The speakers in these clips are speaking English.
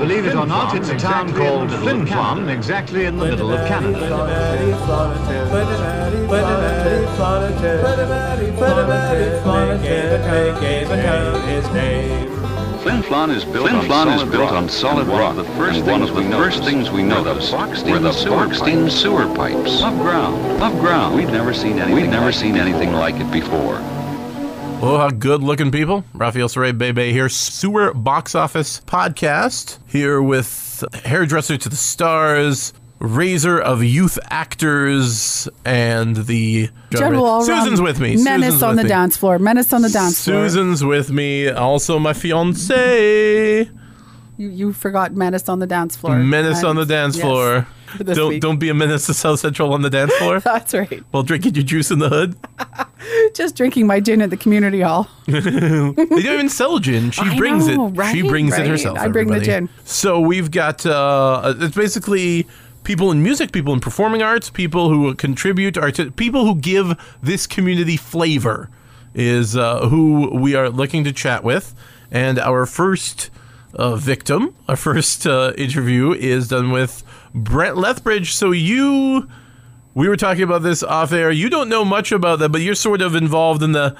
Believe it or not, it's a town called Flin Flon, exactly in the middle of Canada. Flin Flon is built, Flin Flon is built on solid rock. The first one of the first things we noticed were the boxed in sewer pipes. Above ground, above ground. We'd never seen anything. We'd never seen anything like it before. Oh, how good looking people. Rafael Saray Bebe here, Sewer Box Office Podcast, here with Hairdresser to the Stars, Razor of Youth Actors, and the General Susan's with me. Menace Susan's on the me. dance floor. Menace on the dance floor. Susan's with me, also my fiance. You, you forgot menace on the dance floor. Menace on the dance Yes, floor. Don't week. don't be a menace to South Central on the dance floor That's right. while drinking your juice in the hood. Just drinking my gin at the community hall. They don't even sell gin. She I brings know, it. She right? brings it herself. I bring the gin. So we've got uh, it's basically people in music, people in performing arts, people who contribute, art, people who give this community flavor is uh, who we are looking to chat with. And our first uh, victim, our first uh, interview is done with Brent Lethbridge. So you. We were talking about this off air. You don't know much about that, but you're sort of involved in the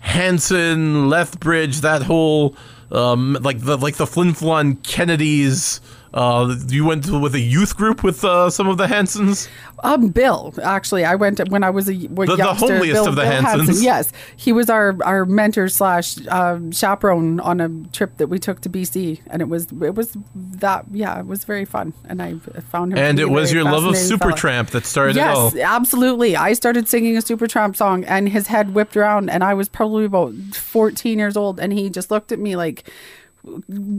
Hanson, Lethbridge, that whole um, like the like the Flin Flon Kennedys. Uh, you went to, with a youth group with uh, some of the Hansons. Um, Bill, actually, I went when I was a The- the youngster. homeliest Bill, of the Bill Hansons. Hansen, Yes, he was our our mentor slash uh, chaperone on a trip that we took to BC, and it was it was that yeah, it was very fun, and I found him. And it was your love of. Supertramp that started it all. Yes, absolutely. I started singing a Supertramp song, and his head whipped around, and I was probably about fourteen years old, and he just looked at me like,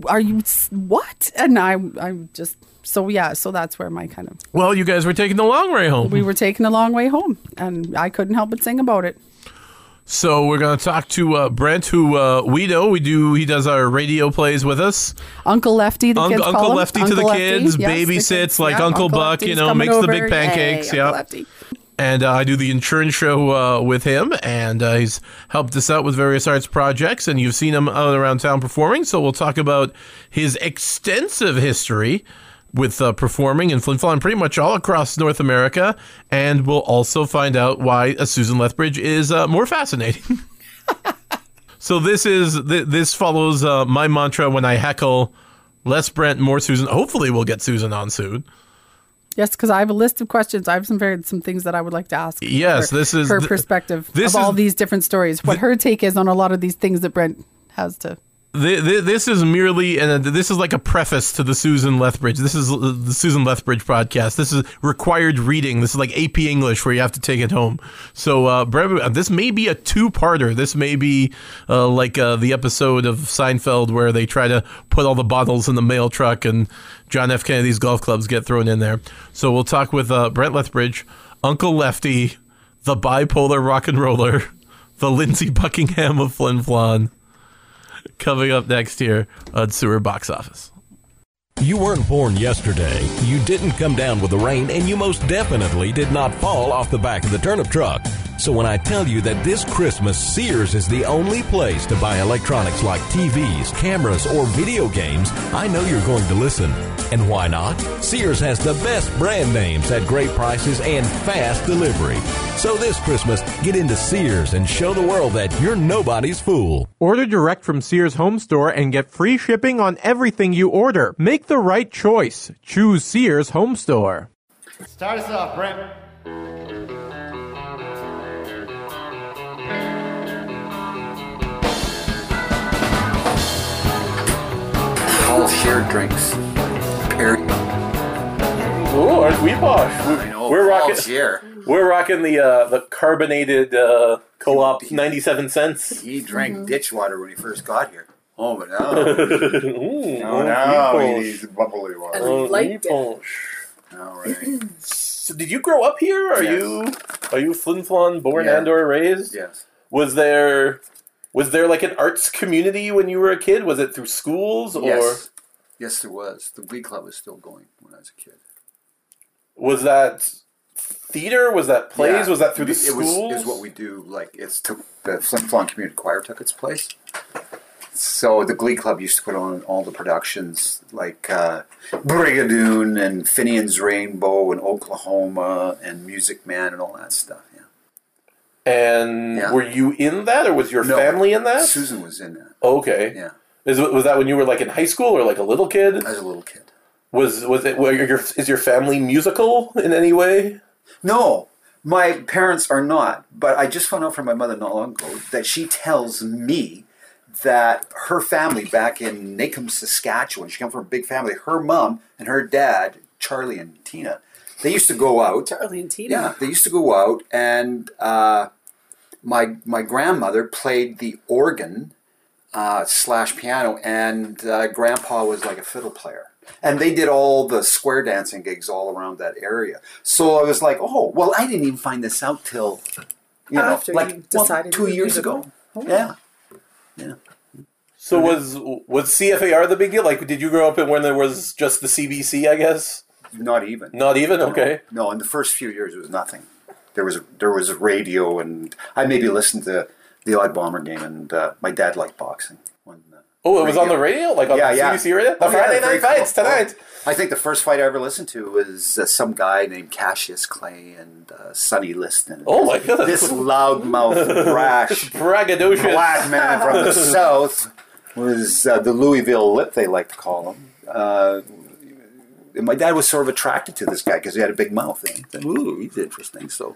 "Are you what?" And I, I just so yeah, so that's where my kind of Well, you guys were taking the long way home. we were taking a long way home, and I couldn't help but sing about it. So we're going to talk to uh, Brent, who uh, we know. We do. He does our radio plays with us. Uncle Lefty, the Uncle, kids Uncle call him. Lefty to the Uncle Lefty, kids, yes, the babysits kids, like yeah, Uncle Buck, Lefty's you know, makes the big pancakes. Yay, yeah. And uh, I do the insurance show uh, with him, and uh, he's helped us out with various arts projects, and you've seen him out around town performing. So we'll talk about his extensive history with uh, performing in Flin Flon pretty much all across North America, and we'll also find out why a Susan Lethbridge is uh, more fascinating. so this is th- this follows uh, my mantra when I heckle. Less Brent, more Susan. Hopefully, we'll get Susan on soon. Yes, because I have a list of questions. I have some very some things that I would like to ask. Yes, her, this is her perspective of all is- these different stories. What her take is on a lot of these things that Brent has to. Th- th- this is merely, and this is like a preface to the Susan Lethbridge. This is uh, the Susan Lethbridge podcast. This is required reading. This is like AP English where you have to take it home. So, uh, this may be a two-parter. This may be uh, like uh, the episode of Seinfeld where they try to put all the bottles in the mail truck and John F. Kennedy's golf clubs get thrown in there. So, we'll talk with uh, Brent Lethbridge, Uncle Lefty, the bipolar rock and roller, the Lindsey Buckingham of Flin Flon coming up next here on Sewer Box Office. You weren't born yesterday. You didn't come down with the rain, and you most definitely did not fall off the back of the turnip truck. So when I tell you that this Christmas Sears is the only place to buy electronics like TVs, cameras, or video games, I know you're going to listen. And why not? Sears has the best brand names at great prices and fast delivery. So this Christmas, get into Sears and show the world that you're nobody's fool. Order direct from Sears Home Store and get free shipping on everything you order. Make the right choice. Choose Sears Home Store. Start us off, Brent. all shared drinks. Paired. Oh, aren't we posh? I know, We're rocking. share. We're rocking the uh, the carbonated uh, co-op, ninety seven cents. He drank ditch water when he first got here. Oh, but now Ooh, Oh, now he needs bubbly water. Oh, liked it. All right. So did you grow up here? Are Yes. you are you Flin Flon born Yeah. and or raised? Yes. Was there was there like an arts community when you were a kid? Was it through schools or Yes. Yes, there was. The Glee Club was still going when I was a kid. was that theater? Was that plays? Yeah. Was that through the it schools? was, is what we do. Like it's took the Flin Flon Community Choir took its place. So the Glee Club used to put on all the productions like uh, Brigadoon and Finian's Rainbow and Oklahoma and Music Man and all that stuff. Yeah. And Yeah. were you in that, or was your No, family in that? Susan was in that. Okay. Yeah. Is, was that when you were like in high school or like a little kid? As a little kid. Was was it? Were your, is your family musical in any way? No, my parents are not. But I just found out from my mother not long ago that she tells me that her family back in Naicam, Saskatchewan, she come from a big family. Her mom and her dad, Charlie and Tina, they used to go out. Charlie and Tina. Yeah, they used to go out, and uh, my my grandmother played the organ uh, slash piano, and uh, Grandpa was like a fiddle player. And they did all the square dancing gigs all around that area. So I was like, oh, well, I didn't even find this out till you know, After like you well, two years ago. Oh. Yeah, yeah. So was was CFAR the big deal? Like, did you grow up in when there was just the CBC? I guess Not even. not even. Okay. No, in the first few years, it was nothing. There was there was a radio, and I maybe listened to the odd bomber game, and uh, my dad liked boxing. When, uh, Oh, it was on the radio, like on yeah, the yeah. CBC radio. The Oh, yeah, Friday very night fights cool. tonight. I think the first fight I ever listened to was uh, some guy named Cassius Clay and uh, Sonny Liston. Oh my goodness. This loudmouth, brash, braggadocious black man from the south was uh, the Louisville Lip, they like to call him. Uh, my dad was sort of attracted to this guy because he had a big mouth. And he said, Ooh, he's interesting. So,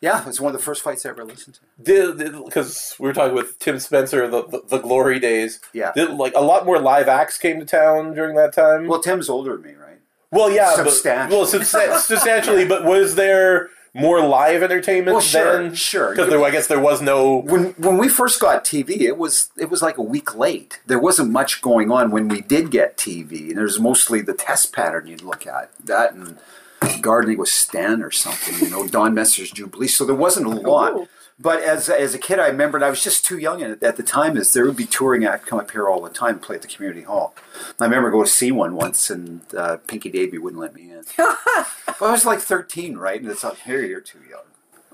yeah, it's one of the first fights I ever listened to. Because we were talking with Tim Spencer the, the the glory days. Yeah. Did like a lot more live acts came to town during that time? Well, Tim's older than me, right? Well, yeah, Substantially. But, well, substan- substantially. But was there more live entertainment Well, sure, then? sure. Because there, I guess there was no. when when we first got TV, it was it was like a week late. There wasn't much going on when we did get TV, and there's mostly the test pattern you'd look at that and gardening with Stan or something, you know, Don Messer's Jubilee. So there wasn't a lot. Oh. But as as a kid, I remembered I was just too young at, at the time. Is there would be touring act come up here all the time, play at the community hall. I remember going to see one once, and uh, Pinky Davy wouldn't let me in. well, I was like thirteen, right? And it's like, here you're too young.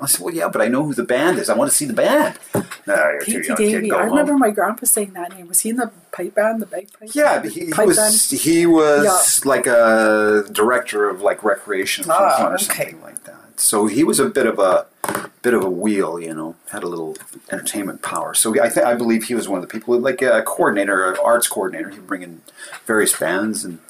I said, well, yeah, but I know who the band is. I want to see the band. No, you're too Pinky young, kid. Davy. I remember home. my grandpa saying that name. Was he in the pipe band, the bagpipe? Yeah, but he, was band? he was like a director of like recreation or Ah, something, or okay. something like that. So he was a bit of a bit of a wheel, you know, had a little entertainment power. So I think I believe he was one of the people, like a coordinator, an arts coordinator. He'd bring in various bands and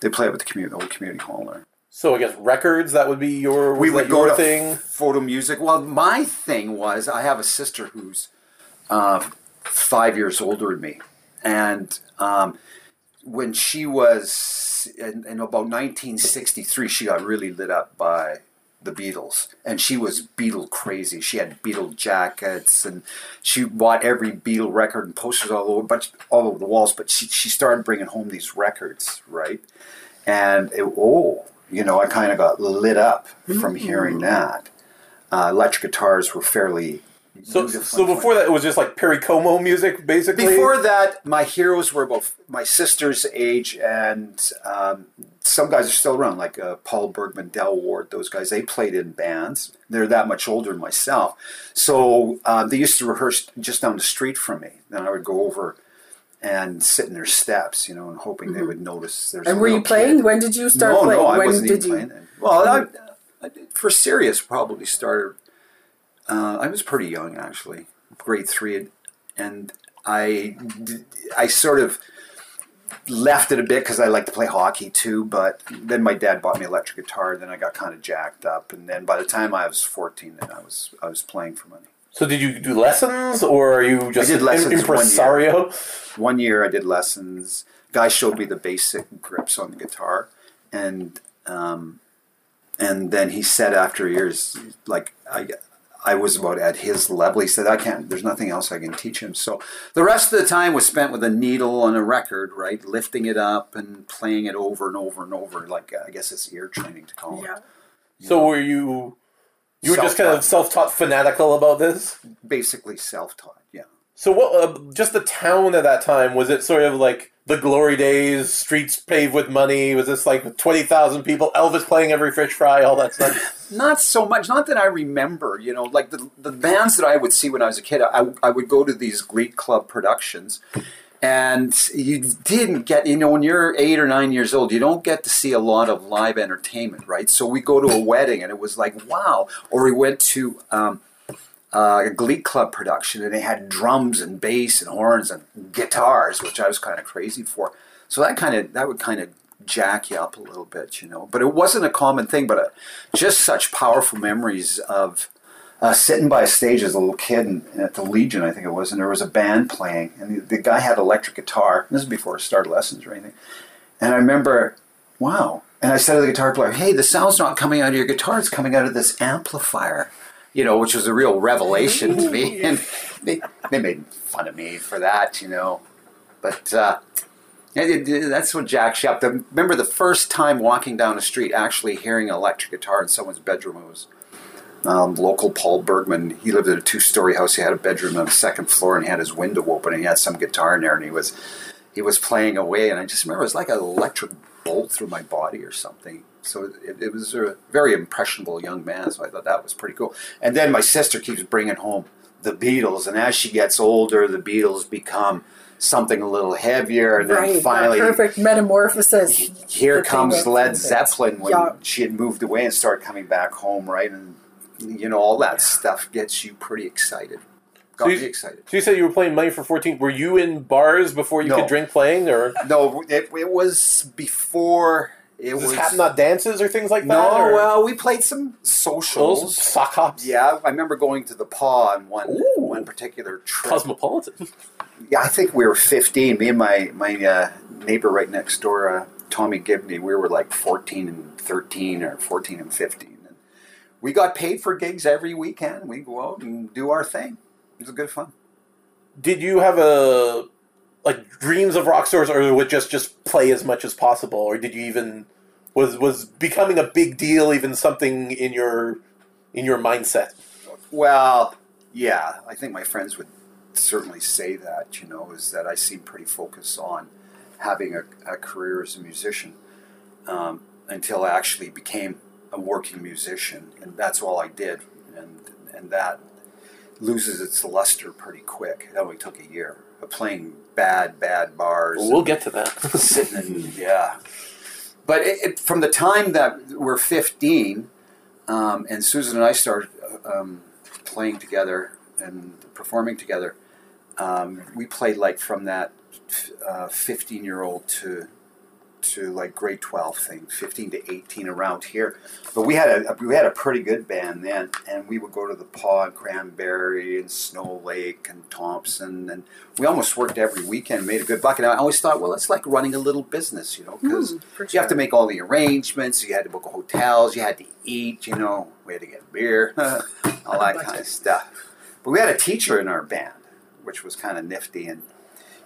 they play it with the community, the old community hall there. So I guess records that would be your. We would go your to thing. photo music. Well, my thing was I have a sister who's uh, five years older than me, and um, when she was in, in about 1963, she got really lit up by the Beatles, and she was Beatle crazy. She had Beatle jackets, and she bought every Beatle record and posters all over, but all over the walls. But she she started bringing home these records, right? And it, oh, you know, I kind of got lit up from hearing that. Uh, electric guitars were fairly. So, so before that, it was just like Perry Como music, basically. before that, my heroes were both my sister's age, and um, some guys are still around, like uh, Paul Bergman, Del Ward. Those guys they played in bands. They're that much older than myself, so uh, they used to rehearse just down the street from me. Then I would go over and sit in their steps, you know, and hoping they would notice. There's Mm-hmm. And a were you playing? kid. When did you start no, playing? No, I when wasn't did even you? playing then. Well, I, I, for serious, probably started. Uh, I was pretty young actually, grade three, and I, I sort of left it a bit because I like to play hockey too. But then my dad bought me an electric guitar. Then I got kind of jacked up, and then by the time I was fourteen, then I was I was playing for money. So did you do lessons, or are you just I did lessons impresario? One year. One year I did lessons. Guy showed me the basic grips on the guitar, and um, and then he said after years, like I. I was about at his level. He said, "I can't. There's nothing else I can teach him." So the rest of the time was spent with a needle on a record, right, lifting it up and playing it over and over and over. Like I guess it's ear training to call it. Yeah. So were you? You were just kind of self-taught, fanatical about this. Basically self-taught. Yeah. So what? Uh, just the town at that time was it sort of like the glory days, streets paved with money? Was this like twenty thousand people, Elvis playing every fish fry, all that stuff? Not so much. Not that I remember. You know, like the the bands that I would see when I was a kid. I, I would go to these Glee Club productions, and you didn't get you know when you're eight or nine years old you don't get to see a lot of live entertainment right so we go to a wedding and it was like wow or we went to um, uh, a glee club production and they had drums and bass and horns and guitars which i was kind of crazy for so that kind of that would kind of jack you up a little bit you know but it wasn't a common thing but uh, just such powerful memories of uh, sitting by a stage as a little kid at the Legion, I think it was, and there was a band playing, and the, the guy had electric guitar. This is before I started lessons or anything. And I remember, wow. And I said to the guitar player, hey, the sound's not coming out of your guitar, it's coming out of this amplifier, you know, which was a real revelation to me. And they, they made fun of me for that, you know. But uh, it, it, that's what Jack up. Remember the first time walking down the street, actually hearing an electric guitar in someone's bedroom, it was um, local Paul Bergman. He lived in a two-story house. He had a bedroom on the second floor, and he had his window open, and he had some guitar in there, and he was he was playing away. And I just remember it was like an electric bolt through my body or something. So it, it was a very impressionable young man. So I thought that was pretty cool. And then my sister keeps bringing home the Beatles, and as she gets older, the Beatles become something a little heavier, and then Right, that finally perfect metamorphosis. here comes Led Zeppelin when Yeah. she had moved away and started coming back home, right? And you know all that stuff gets you pretty excited. Got So me you, excited. so you said you were playing Money for 14. Were you in bars before you No. could drink playing? Or No, it, it was before. It was this happen at dances or things like that? no. Well, we played some socials. Sock hops? Yeah, I remember going to the Pas on one one particular trip. Cosmopolitan. Yeah, I think we were 15. Me and my my uh, neighbor right next door, uh, Tommy Gibney, we were like 14 and 13 or 14 and 15. And we got paid for gigs every weekend. We go out and do our thing. It was good fun. Did you have a like dreams of rock stars, or would just just play as much as possible, or did you even was was becoming a big deal even something in your in your mindset? Well, yeah, I think my friends would certainly say that, you know, is that I seem pretty focused on having a, a career as a musician um, until I actually became a working musician. And that's all I did. And, and that loses its luster pretty quick. It only took a year playing bad, bad bars. We'll get to that. sitting in, yeah. But it, it, from the time that we're 15, um, and Susan and I started um, playing together and performing together, um, we played like from that uh, 15 year old to to like grade 12 thing 15 to 18 around here. But we had a we had a pretty good band then and we would go to the Pas and cranberry and snow lake and thompson and we almost worked every weekend made a good buck. And i always thought well it's like running a little business you know because Mm, for you have to make all the arrangements you had to book hotels you had to eat you know we had to get beer all that kind of stuff. But we had a teacher in our band which was kind of nifty and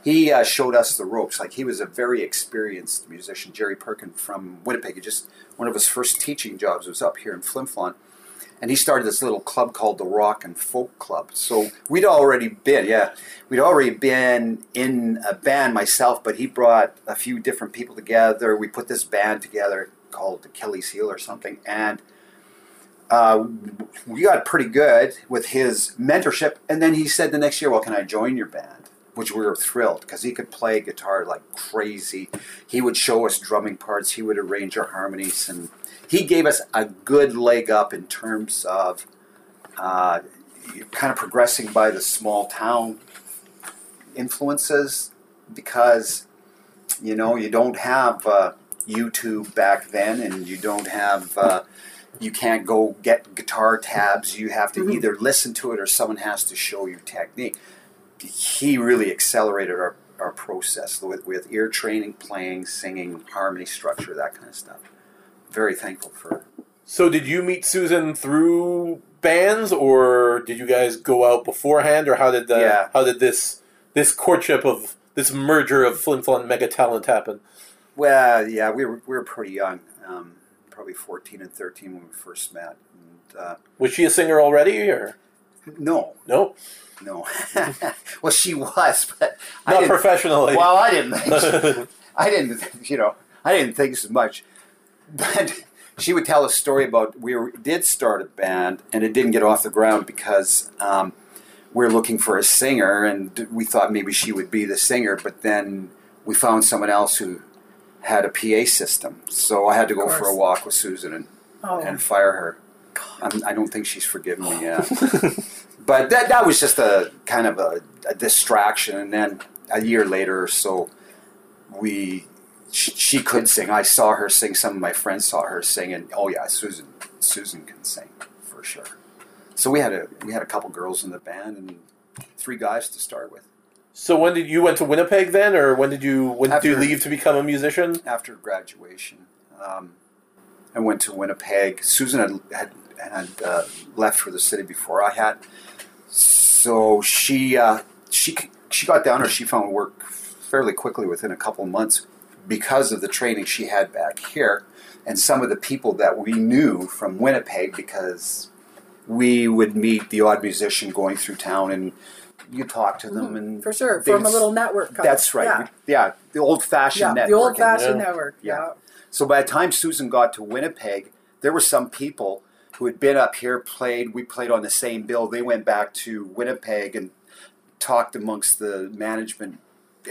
he uh, showed us the ropes. Like he was a very experienced musician, Jerry Perkin from Winnipeg. He just one of his first teaching jobs was up here in Flin Flon, and he started this little club called the Rock and Folk Club. So we'd already been, yeah, we'd already been in a band myself, but he brought a few different people together. We put this band together called Achilles Heel or something, and uh, we got pretty good with his mentorship. And then he said the next year, "Well, can I join your band?" Which we were thrilled because he could play guitar like crazy. He would show us drumming parts. He would arrange our harmonies, and he gave us a good leg up in terms of uh, kind of progressing by the small town influences because you know you don't have uh, YouTube back then, and you don't have uh, you can't go get guitar tabs. You have to either listen to it or someone has to show you technique. He really accelerated our, our process with, with ear training, playing, singing, harmony structure, that kind of stuff. Very thankful for. So did you meet Susan through bands, or did you guys go out beforehand, or how did the Yeah. how did this this courtship of this merger of Flin Flon mega talent happen? Well, yeah, we were we were pretty young, um, probably fourteen and thirteen when we first met. And, uh, Was she a singer already, or no, no? no. well, she was, but I Not didn't- professionally. Well, I didn't. Think, I didn't. You know, I didn't think so much. But she would tell a story about we were, did start a band and it didn't get off the ground because um, we're looking for a singer, and we thought maybe she would be the singer, but then we found someone else who had a PA system. So I had to go for a walk with Susan and, Oh. and fire her. I'm, I don't think she's forgiven me yet. but that, that was just a kind of a, a distraction. And then a year later or so, we she, she could sing. I saw her sing. Some of my friends saw her sing, and oh yeah, Susan Susan can sing for sure. So we had a we had a couple girls in the band and three guys to start with. So when did you went to Winnipeg then, or when did you when did you leave to become a musician? After graduation, um, I went to Winnipeg. Susan had had, had uh, left for the city before I had, so she uh, she she got down, or she found work fairly quickly within a couple of months because of the training she had back here, and some of the people that we knew from Winnipeg because we would meet the odd musician going through town and you talk to them and Mm-hmm. For sure. they From a little network. kind. That's right. Yeah. Yeah, the old fashioned Yeah, network. the old fashioned Yeah. network. Yeah. Yeah. So by the time Susan got to Winnipeg, there were some people who had been up here, played. We played on the same bill. They went back to Winnipeg and talked amongst the management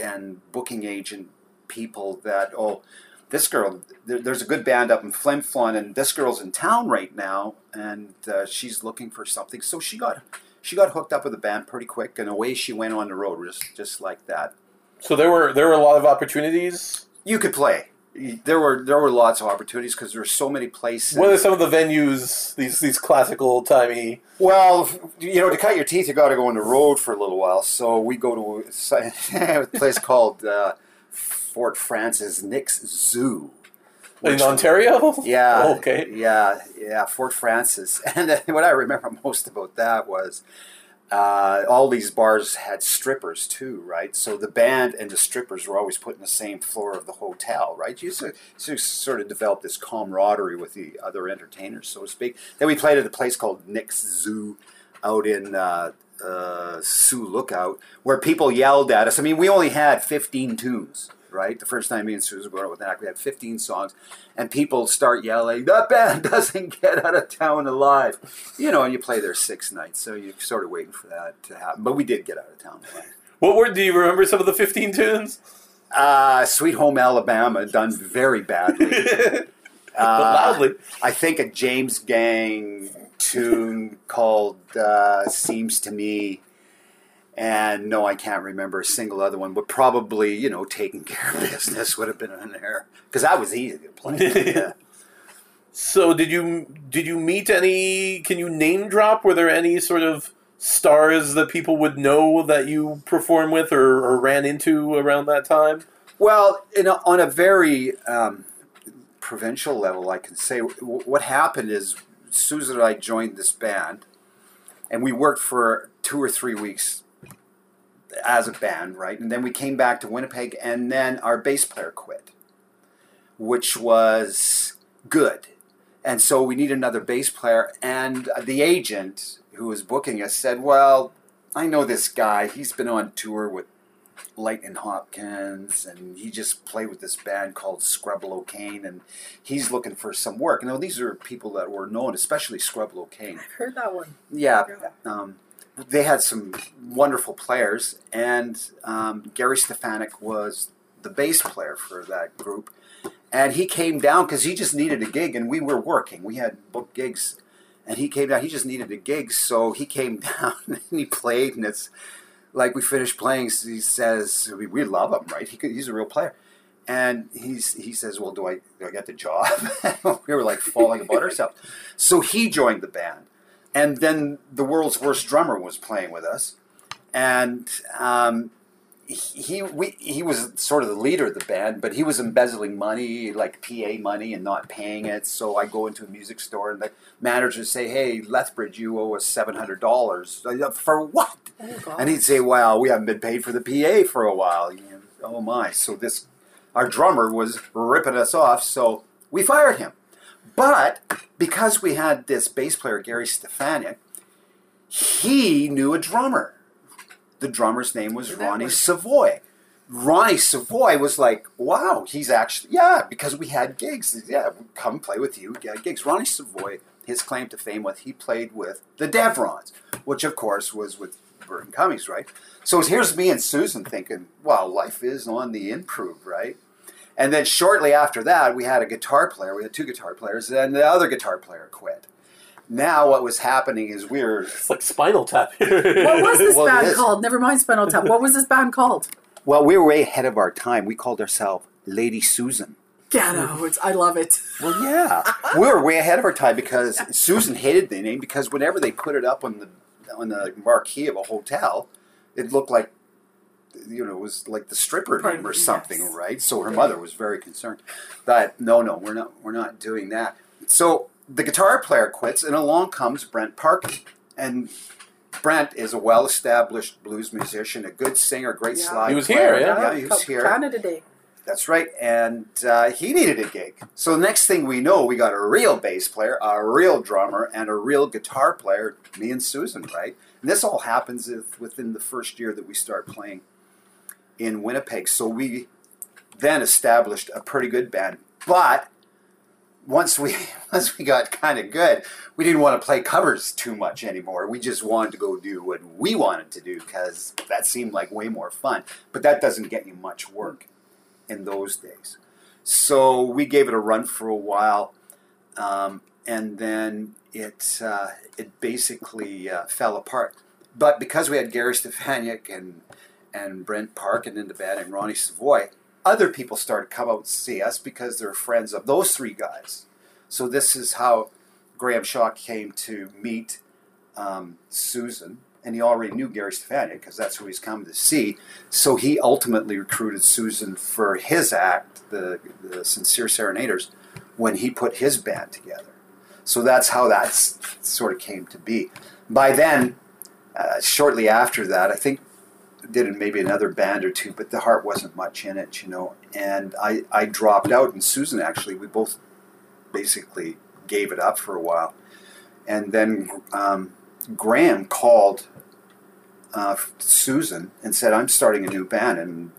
and booking agent people that oh, this girl, there, there's a good band up in Flin Flon, and this girl's in town right now, and uh, she's looking for something. So she got she got hooked up with the band pretty quick, and away she went on the road, just just like that. So there were there were a lot of opportunities. You could play. There were there were lots of opportunities because there were so many places. What are some of the venues? These these classical timey. Well, you know, to cut your teeth, you got to go on the road for a little while. So we go to a, place called uh, Fort Frances Nick's Zoo. In Ontario? Yeah. Oh, okay. Yeah, yeah, Fort Frances. And what I remember most about that was uh, all these bars had strippers too, right? So the band and the strippers were always put in the same floor of the hotel, right? You so, so sort of develop this camaraderie with the other entertainers, so to speak. Then we played at a place called Nick's Zoo out in uh, uh, Sioux Lookout, where people yelled at us. I mean, we only had 15 tunes, right? The first time me and Susan were with that, we had 15 songs, and people start yelling, "That band doesn't get out of town alive," you know. And you play there six nights, so you're sort of waiting for that to happen. But we did get out of town alive. What were? Do you remember some of the fifteen tunes? Uh, Sweet Home Alabama done very badly. But loudly. I think a James Gang tune called uh, "Seems to Me," and no, I can't remember a single other one. But probably, you know, "Taking Care of Business" would have been in there because that was easy to play. Yeah. So did you did you meet any? Can you name drop? Were there any sort of stars that people would know that you perform with or, or ran into around that time? Well, in a, on a very um, provincial level, I can say w- what happened is Susan and I joined this band, and we worked for two or three weeks as a band, right? And then we came back to Winnipeg, and then our bass player quit, which was good. And so we need another bass player, and the agent who was booking us said, "Well, I know this guy. He's been on tour with Lightning Hopkins, and he just played with this band called Scrubbaloe Caine, and he's looking for some work. Now, these are people that were known, especially Scrubbaloe Caine. I've heard that one. Yeah, um, they had some wonderful players, and um, Gary Stefanik was the bass player for that group. And he came down because he just needed a gig, and we were working. We had booked gigs, and he came down. He just needed a gig, so he came down and he played. And it's like we finished playing. He says, "We, we love him, right? He could, he's a real player." And he's he says, "Well, do I do I get the job?" we were like falling about ourselves. So he joined the band, and then the world's worst drummer was playing with us, and um, he we he was sort of the leader of the band, but he was embezzling money, like PA money, and not paying it. So I go into a music store, and the manager would say, "Hey, Lethbridge, you owe us seven hundred dollars for what?" and he'd say, "Well, we haven't been paid for the PA for a while." You know, oh my! So this our drummer was ripping us off, so we fired him. But because we had this bass player Gary Stefanik, he knew a drummer. The drummer's name was Ronnie Savoy. Ronnie Savoy was like, wow, he's actually, yeah, because we had gigs. Yeah, come play with you, get gigs. Ronnie Savoy, his claim to fame was he played with the Deverons, which of course was with Burton Cummings, right? So here's me and Susan thinking, wow, life is on the improve, right? And then shortly after that, we had a guitar player. We had two guitar players, and the other guitar player quit. Now, what was happening is we were. It's like Spinal Tap. What was this Well, band is. called? Never mind Spinal Tap. What was this band called? Well, we were way ahead of our time. We called ourselves Lady Susan. Get out. I love it. Well, yeah, we were way ahead of our time because Susan hated the name because whenever they put it up on the on the marquee of a hotel, it looked like you know it was like the stripper name or Yes. something, right? So her mother was very concerned. But no, no, we're not we're not doing that. So the guitar player quits, and along comes Brent Parkin, and. Brent is a well-established blues musician, a good singer, great Yeah. slide He was player. here, yeah. yeah, he was here. Canada Day. That's right, and uh, he needed a gig. So the next thing we know, we got a real bass player, a real drummer, and a real guitar player. Me and Susan, right? And this all happens if, within the first year that we start playing in Winnipeg. So we then established a pretty good band. But once we once we got kind of good, we didn't want to play covers too much anymore. We just wanted to go do what we wanted to do because that seemed like way more fun. But that doesn't get you much work in those days. So we gave it a run for a while, um, and then it uh, it basically uh, fell apart. But because we had Gary Stefaniak and and Brent Parkin in the band and Ronnie Savoy, other people started to come out and see us because they're friends of those three guys. So this is how Graham Shaw came to meet um, Susan, and he already knew Gary Stefaniak because that's who he's come to see. So he ultimately recruited Susan for his act, the, the Sincere Serenaders, when he put his band together. So that's how that sort of came to be. By then, uh, shortly after that, I think did maybe another band or two, but the heart wasn't much in it, you know. And I, I dropped out, and Susan actually, we both basically gave it up for a while. And then um, Graham called uh, Susan and said, I'm starting a new band, and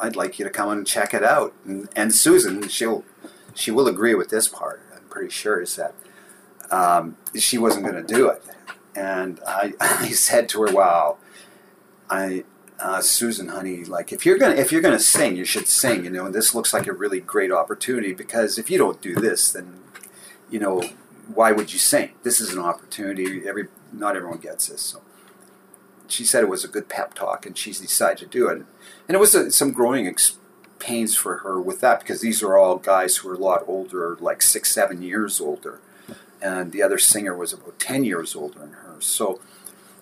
I'd like you to come and check it out. And, and Susan, she'll she will agree with this part. I'm pretty sure is that um, she wasn't going to do it. And I, I said to her, "Wow, I, uh, Susan, honey, like if you're gonna if you're gonna sing, you should sing. You know, and this looks like a really great opportunity because if you don't do this, then you know why would you sing? This is an opportunity. Every not everyone gets this. So she said it was a good pep talk, and she decided to do it. And it was a, some growing ex- pains for her with that because these are all guys who are a lot older, like six, seven years older, and the other singer was about ten years older than her. So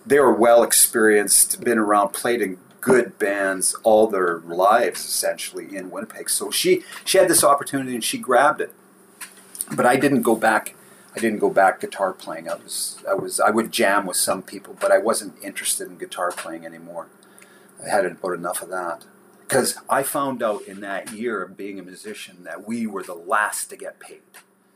they were well experienced, been around, played in good bands all their lives essentially in Winnipeg. So she she had this opportunity and she grabbed it. But I didn't go back. I didn't go back guitar playing. I was I was I would jam with some people, but I wasn't interested in guitar playing anymore. I had about enough of that. Because I found out in that year of being a musician that we were the last to get paid.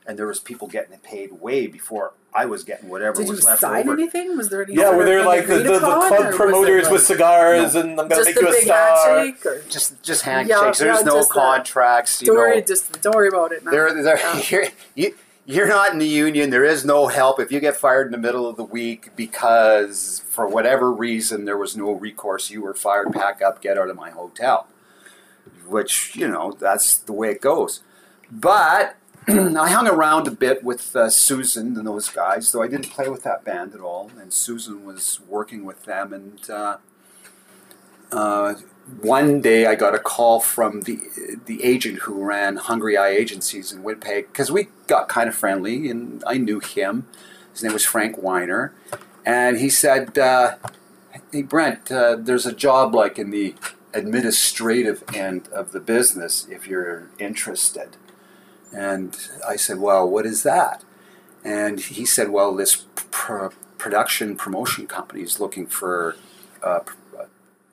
And there was people getting paid way before I was getting whatever Did you was left sign over. anything? Was there any? Yeah, sort were there like the, the, the club promoters like with cigars No. and I'm gonna just make you a big star? handshake, or Just just handshakes. Yeah, There's yeah, no just, contracts. You don't worry, know, just don't worry about it. Man. There, there, you're, you, you're not in the union. There is no help if you get fired in the middle of the week because, for whatever reason, there was no recourse. You were fired. Pack up, get out of my hotel. Which you know, that's the way it goes. But I hung around a bit with uh, Susan and those guys, though I didn't play with that band at all. And Susan was working with them, and uh, uh, one day I got a call from the the agent who ran Hungry Eye Agencies in Winnipeg because we got kind of friendly and I knew him. His name was Frank Weiner, and he said, uh, "Hey Brent, uh, there's a job like in the administrative end of the business if you're interested." And I said, "Well, what is that?" And he said, "Well, this pr- production promotion company is looking for uh,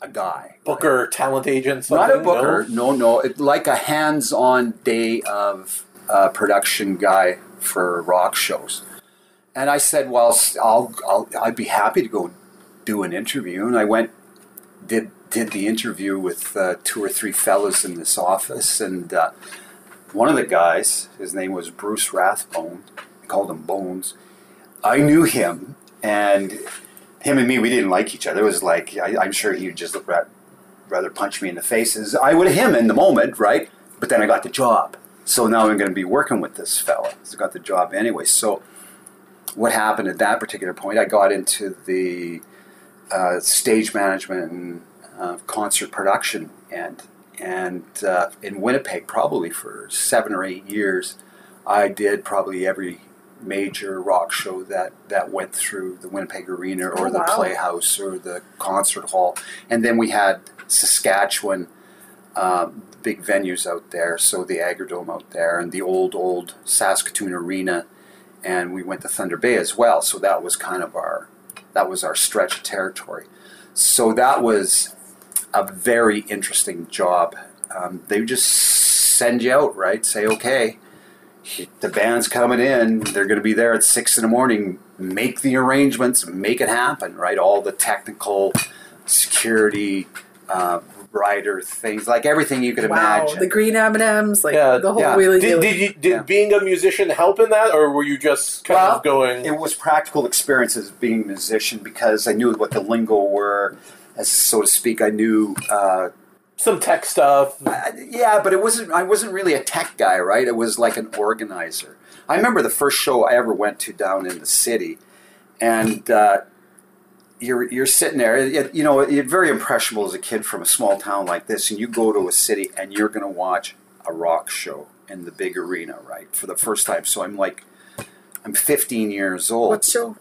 a guy." Booker, talent agent, something? Not a booker, no? no, no. It, like a hands-on day of uh, production guy for rock shows. And I said, "Well, I'll, I'll, I'd be happy to go do an interview." And I went, did did the interview with uh, two or three fellows in this office, and uh, one of the guys, his name was Bruce Rathbone, I called him Bones. I knew him, and him and me, we didn't like each other. It was like I, I'm sure he'd just ra- rather punch me in the face as I would him in the moment, right? But then I got the job, so now I'm going to be working with this fella. So I got the job anyway. So what happened at that particular point? I got into the uh, stage management and uh, concert production and and uh, in Winnipeg probably for seven or eight years I did probably every major rock show that that went through the Winnipeg Arena or Oh, the wow. Playhouse or the concert hall. And then we had Saskatchewan um, big venues out there so the Agridome out there and the old old Saskatoon Arena. And we went to Thunder Bay as well so that was kind of our that was our stretch of territory. So that was a very interesting job. Um, they just send you out, right? Say, okay, the band's coming in. They're going to be there at six in the morning. Make the arrangements, make it happen, right? All the technical, security, uh, rider things, like everything you could Wow, imagine. the green M and M's, like Yeah, the whole yeah. wheelie Did, did you did being a musician help in that, or were you just kind Well, of going? It was practical experiences being a musician because I knew what the lingo were, as so to speak. I knew. Uh, some tech stuff. yeah, but it wasn't. I wasn't really a tech guy, right? It was like an organizer. I remember the first show I ever went to down in the city, and uh, you're you're sitting there. You you know, you're very impressionable as a kid from a small town like this, and you go to a city and you're going to watch a rock show in the big arena, right, for the first time. So I'm like, I'm 15 years old. What show?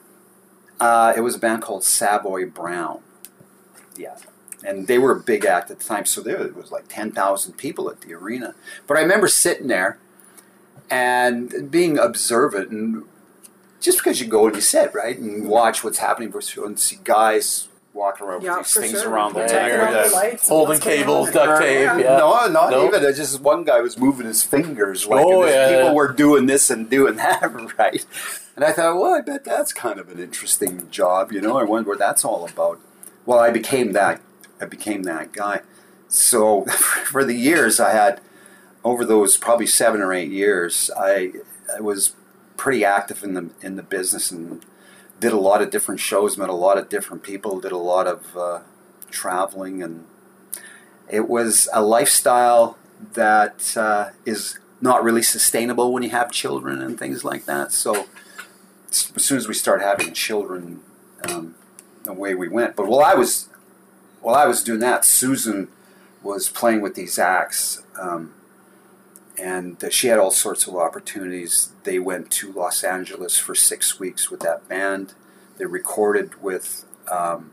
Uh, it was a band called Savoy Brown. Yeah. And they were a big act at the time, so there was like 10,000 people at the arena. But I remember sitting there and being observant, and just because you go and you sit, right, and watch what's happening, versus you and see guys walking around Yeah, with these things sure. around their Protecting all the neck. lights and Holding cables, duct tape. Yeah. No, not Nope. even. It's just one guy was moving his fingers like Oh, and yeah, people were doing this and doing that, right? And I thought, well, I bet that's kind of an interesting job, you know. I wonder what that's all about. Well, I became that. I became that guy. So for the years I had, over those probably seven or eight years, I I was pretty active in the in the business and did a lot of different shows, met a lot of different people, did a lot of uh, traveling, and it was a lifestyle that uh, is not really sustainable when you have children and things like that. So as soon as we start having children, um, away we went. But while I was while I was doing that, Susan was playing with these acts. Um, and she had all sorts of opportunities. They went to Los Angeles for six weeks with that band. They recorded with um,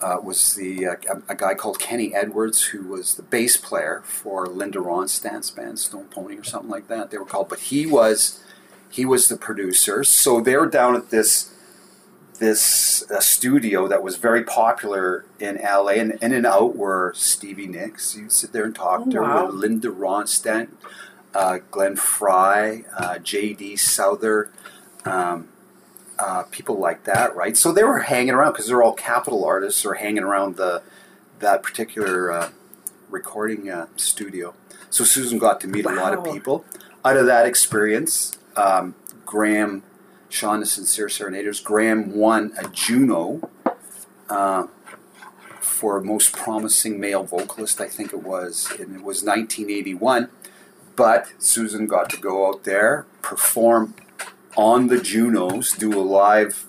uh, was the uh, a, guy called Kenny Edwards, who was the bass player for Linda Ronstadt's band Stone Pony or something like that. They were called, but he was he was the producer. So they were down at this this uh, studio that was very popular in LA, and in and out were Stevie Nicks. You sit there and talk Oh, to wow. her, Linda Ronstadt, uh, Glenn Frey, uh, J.D. Souther, um, uh, people like that, right? So they were hanging around because they're all capital artists, or hanging around the that particular uh, recording uh, studio. So Susan got to meet a lot of people. Out of that experience, um, Graham, Sean the Sincere Serenaders, Graham won a Juno uh, for most promising male vocalist, I think it was, and it was 1981. But Susan got to go out there, perform on the Junos, do a live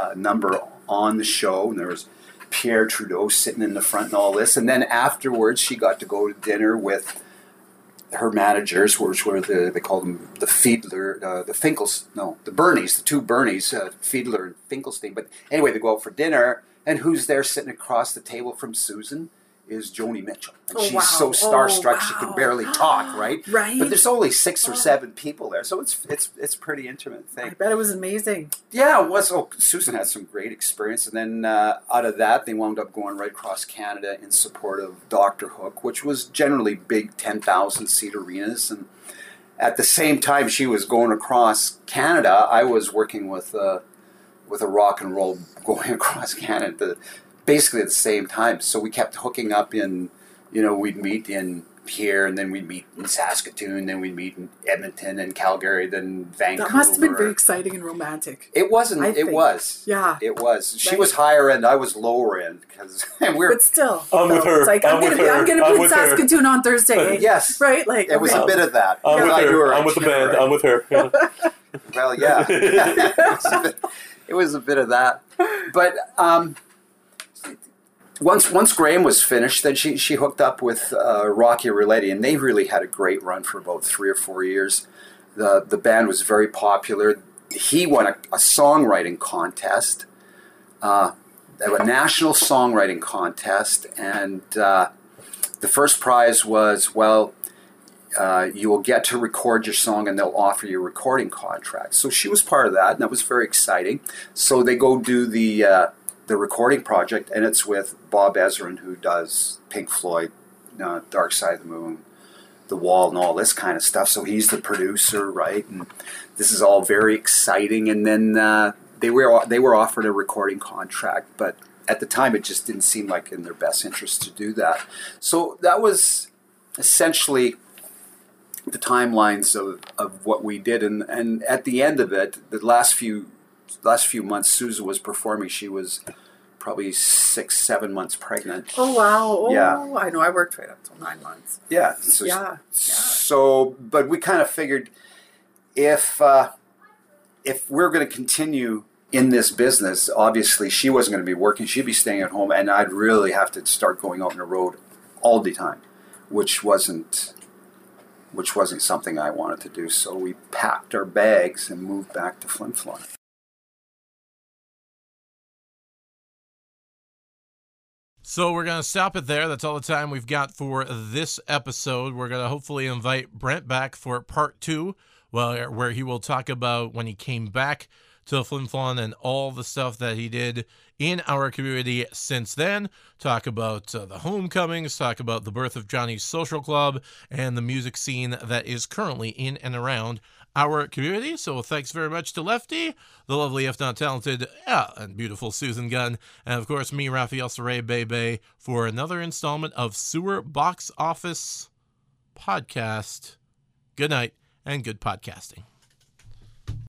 uh, number on the show, and there was Pierre Trudeau sitting in the front and all this. And then afterwards, she got to go to dinner with her managers, which were the they called them the Fiedler, uh, the Finkles, no, the Bernies, the two Bernies, uh, Fiedler and Finkelstein. But anyway, they go out for dinner, and who's there sitting across the table from Susan? Is Joni Mitchell. And Oh, she's wow. so starstruck she Oh, could wow. barely talk, right? Right. But there's only six or seven people there, so it's it's it's a pretty intimate I thing. bet it was amazing. Yeah, it was. Oh, Susan had some great experience, and then uh, out of that, they wound up going right across Canada in support of Doctor Hook, which was generally big ten thousand seat arenas. And at the same time, she was going across Canada. I was working with uh, with a rock and roll going across Canada, basically at the same time. So we kept hooking up in, you know, we'd meet in here, and then we'd meet in Saskatoon, then we'd meet in Edmonton and Calgary, then Vancouver. That must have been very exciting and romantic. It wasn't. I it think. was. Yeah. It was. She Right. was higher end. I was lower end because and we're. But still, I'm with her. It's like I'm I'm, gonna be, her. I'm gonna I'm be in with her. Saskatoon on Thursday. Yes. right. Like It was okay. a bit of that. I'm I with her. were I'm with the right. band. I'm with her. Yeah. Well, yeah, it, was a bit, it was a bit of that. But um, once once Graham was finished, then she she hooked up with uh, Rocky Roulette, and they really had a great run for about three or four years. the The band was very popular. He won a, a songwriting contest, uh, a national songwriting contest, and uh, the first prize was well uh, you will get to record your song and they'll offer you a recording contract. So she was part of that, and that was very exciting. So they go do the uh, the recording project, and it's with Bob Ezrin, who does Pink Floyd, uh, Dark Side of the Moon, The Wall, and all this kind of stuff. So he's the producer, right? And this is all very exciting. And then uh, they were they were offered a recording contract, but at the time it just didn't seem like in their best interest to do that. So that was essentially the timelines of, of what we did and and at the end of it the last few last few months Susan was performing she was probably six seven months pregnant Oh wow! Oh, Yeah. I know. I worked right up till nine months. yeah so, Yeah, so but we kind of figured if uh, if we're going to continue in this business obviously she wasn't going to be working she'd be staying at home and I'd really have to start going out on the road all the time which wasn't which wasn't something I wanted to do. So we packed our bags and moved back to Flin Flon. So we're going to stop it there. That's all the time we've got for this episode. We're going to hopefully invite Brent back for part two, well, where he will talk about when he came back to Flin Flon and all the stuff that he did in our community since then. Talk about uh, the homecomings, talk about the birth of Johnny's Social Club, and the music scene that is currently in and around our community. So thanks very much to Lefty, the lovely, if not talented, yeah, and beautiful Susan Gunn, and of course me, Raphael Saray Bebe, for another installment of Sewer Box Office Podcast. Good night and good podcasting.